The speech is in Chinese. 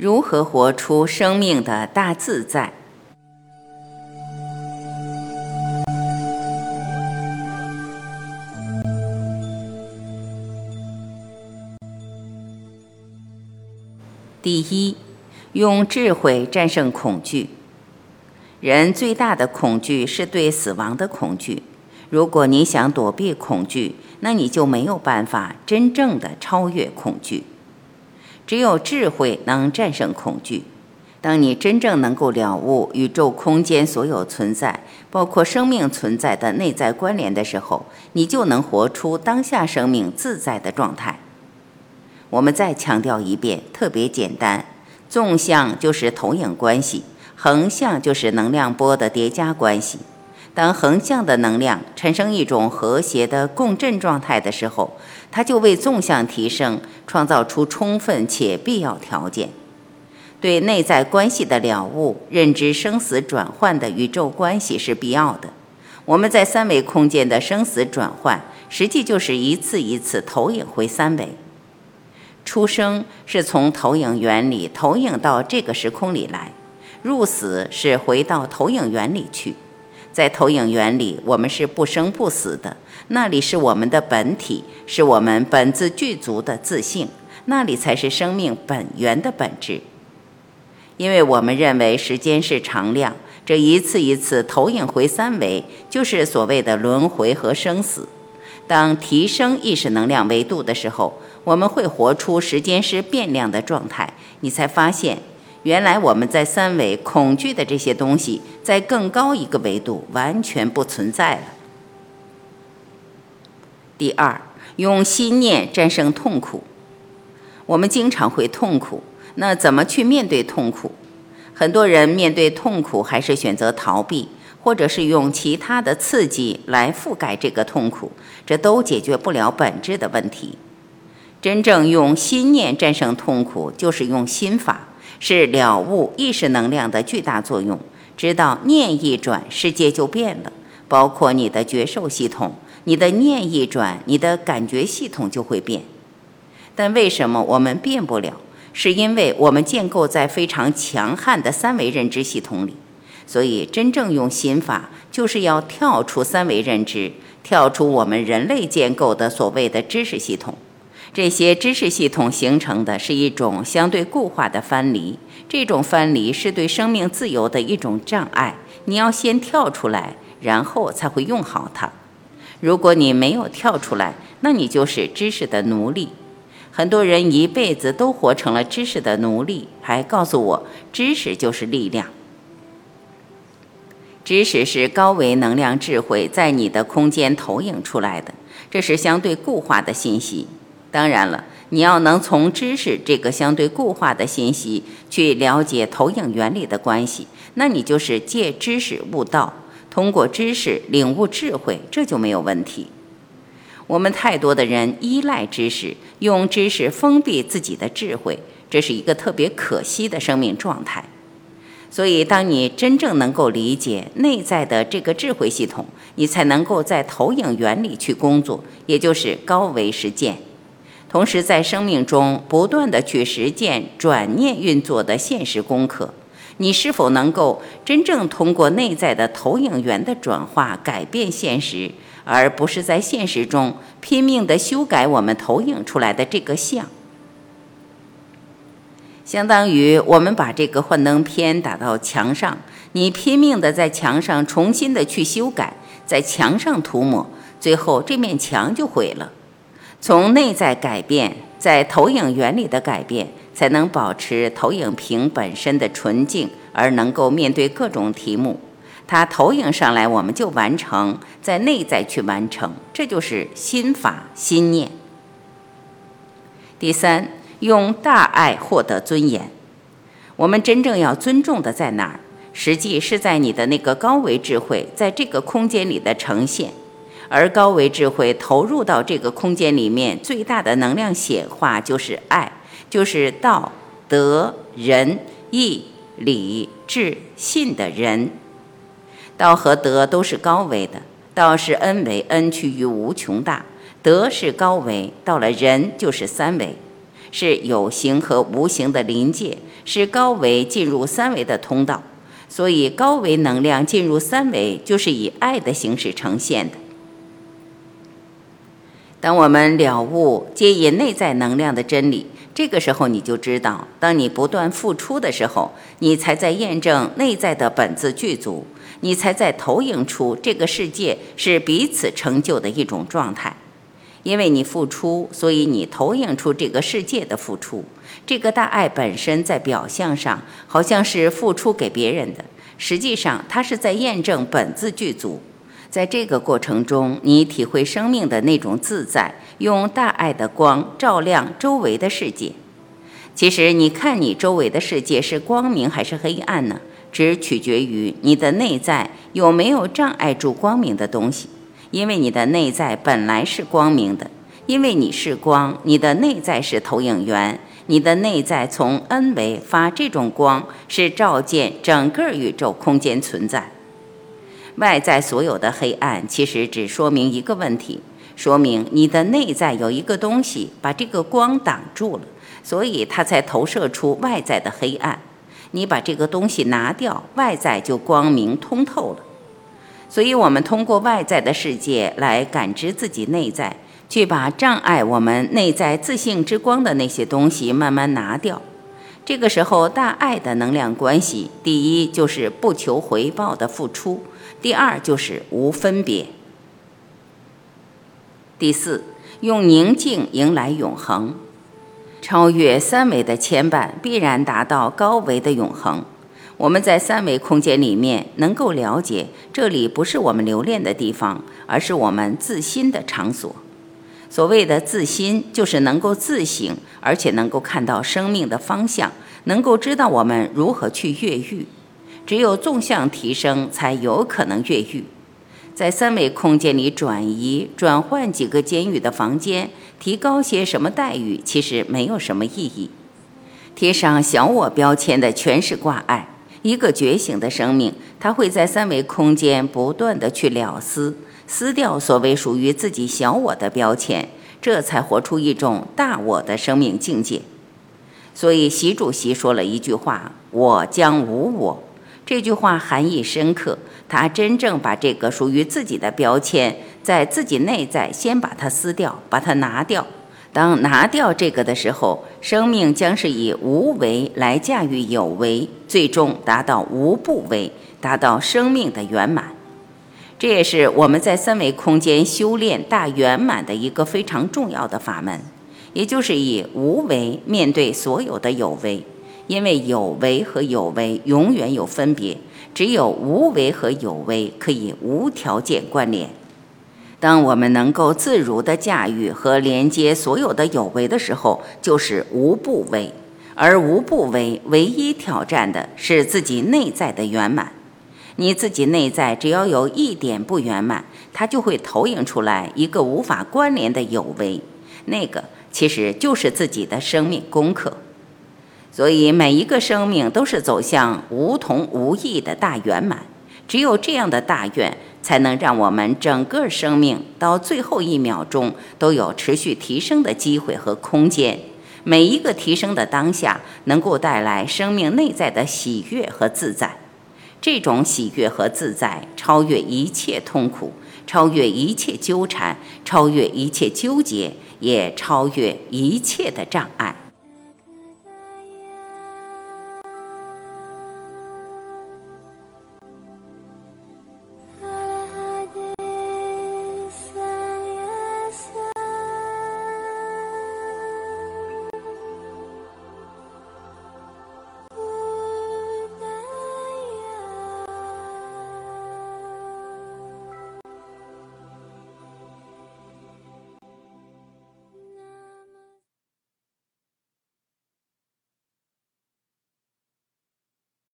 如何活出生命的大自在？第一，用智慧战胜恐惧。人最大的恐惧是对死亡的恐惧。如果你想躲避恐惧，那你就没有办法真正的超越恐惧。只有智慧能战胜恐惧。当你真正能够了悟宇宙空间所有存在，包括生命存在的内在关联的时候，你就能活出当下生命自在的状态。我们再强调一遍，特别简单：纵向就是投影关系，横向就是能量波的叠加关系。当横向的能量产生一种和谐的共振状态的时候，它就为纵向提升创造出充分且必要条件。对内在关系的了悟、认知生死转换的宇宙关系是必要的。我们在三维空间的生死转换，实际就是一次一次投影回三维。出生是从投影源里投影到这个时空里来，入死是回到投影源里去。在投影源里，我们是不生不死的，那里是我们的本体，是我们本自具足的自性，那里才是生命本源的本质。因为我们认为时间是常量，这一次一次投影回三维，就是所谓的轮回和生死。当提升意识能量维度的时候，我们会活出时间是变量的状态，你才发现。原来我们在三维恐惧的这些东西，在更高一个维度完全不存在了。第二，用心念战胜痛苦。我们经常会痛苦，那怎么去面对痛苦？很多人面对痛苦还是选择逃避，或者是用其他的刺激来覆盖这个痛苦，这都解决不了本质的问题。真正用心念战胜痛苦，就是用心法。是了悟意识能量的巨大作用，知道念一转，世界就变了。包括你的觉受系统，你的念一转，你的感觉系统就会变。但为什么我们变不了？是因为我们建构在非常强悍的三维认知系统里。所以，真正用心法，就是要跳出三维认知，跳出我们人类建构的所谓的知识系统。这些知识系统形成的是一种相对固化的藩篱，这种藩篱是对生命自由的一种障碍。你要先跳出来，然后才会用好它。如果你没有跳出来，那你就是知识的奴隶。很多人一辈子都活成了知识的奴隶，还告诉我知识就是力量。知识是高维能量智慧在你的空间投影出来的，这是相对固化的信息。当然了，你要能从知识这个相对固化的信息去了解投影原理的关系，那你就是借知识悟道，通过知识领悟智慧，这就没有问题。我们太多的人依赖知识，用知识封闭自己的智慧，这是一个特别可惜的生命状态。所以，当你真正能够理解内在的这个智慧系统，你才能够在投影原理去工作，也就是高维实践。同时，在生命中不断的去实践转念运作的现实功课，你是否能够真正通过内在的投影源的转化改变现实，而不是在现实中拼命的修改我们投影出来的这个像？相当于我们把这个幻灯片打到墙上，你拼命的在墙上重新的去修改，在墙上涂抹，最后这面墙就毁了。从内在改变，在投影原理的改变，才能保持投影屏本身的纯净，而能够面对各种题目。它投影上来，我们就完成，在内在去完成，这就是心法心念。第三，用大爱获得尊严。我们真正要尊重的在哪儿？实际是在你的那个高维智慧在这个空间里的呈现。而高维智慧投入到这个空间里面，最大的能量显化就是爱，就是道德仁义礼智信的人。道和德都是高维的，道是 n 维，n 趋于无穷大；德是高维，到了仁就是三维。是有形和无形的临界，是高维进入三维的通道。所以，高维能量进入三维，就是以爱的形式呈现的。当我们了悟接引内在能量的真理，这个时候你就知道，当你不断付出的时候，你才在验证内在的本自具足，你才在投影出这个世界是彼此成就的一种状态。因为你付出，所以你投影出这个世界的付出。这个大爱本身在表象上好像是付出给别人的，实际上它是在验证本自具足。在这个过程中，你体会生命的那种自在，用大爱的光照亮周围的世界。其实，你看你周围的世界是光明还是黑暗呢？只取决于你的内在有没有障碍住光明的东西。因为你的内在本来是光明的，因为你是光，你的内在是投影源，你的内在从 N 维发这种光，是照见整个宇宙空间存在。外在所有的黑暗，其实只说明一个问题：说明你的内在有一个东西把这个光挡住了，所以它才投射出外在的黑暗。你把这个东西拿掉，外在就光明通透了。所以，我们通过外在的世界来感知自己内在，去把障碍我们内在自信之光的那些东西慢慢拿掉。这个时候，大爱的能量关系，第一就是不求回报的付出。第二就是无分别。第四，用宁静迎来永恒，超越三维的牵绊，必然达到高维的永恒。我们在三维空间里面能够了解，这里不是我们留恋的地方，而是我们自心的场所。所谓的自心，就是能够自省，而且能够看到生命的方向，能够知道我们如何去越狱。只有纵向提升，才有可能越狱。在三维空间里转移、转换几个监狱的房间，提高些什么待遇，其实没有什么意义。贴上小我标签的，全是挂碍。一个觉醒的生命，他会在三维空间不断的去了思、撕掉所谓属于自己小我的标签，这才活出一种大我的生命境界。所以，习主席说了一句话：“我将无我。”这句话含义深刻，他真正把这个属于自己的标签，在自己内在先把它撕掉，把它拿掉。当拿掉这个的时候，生命将是以无为来驾驭有为，最终达到无不为，达到生命的圆满。这也是我们在三维空间修炼大圆满的一个非常重要的法门，也就是以无为面对所有的有为。因为有为和有为永远有分别，只有无为和有为可以无条件关联。当我们能够自如地驾驭和连接所有的有为的时候，就是无不为。而无不为，唯一挑战的是自己内在的圆满。你自己内在只要有一点不圆满，它就会投影出来一个无法关联的有为，那个其实就是自己的生命功课。所以，每一个生命都是走向无同无异的大圆满。只有这样的大愿，才能让我们整个生命到最后一秒钟都有持续提升的机会和空间。每一个提升的当下，能够带来生命内在的喜悦和自在。这种喜悦和自在，超越一切痛苦，超越一切纠缠，超越一切纠结，也超越一切的障碍。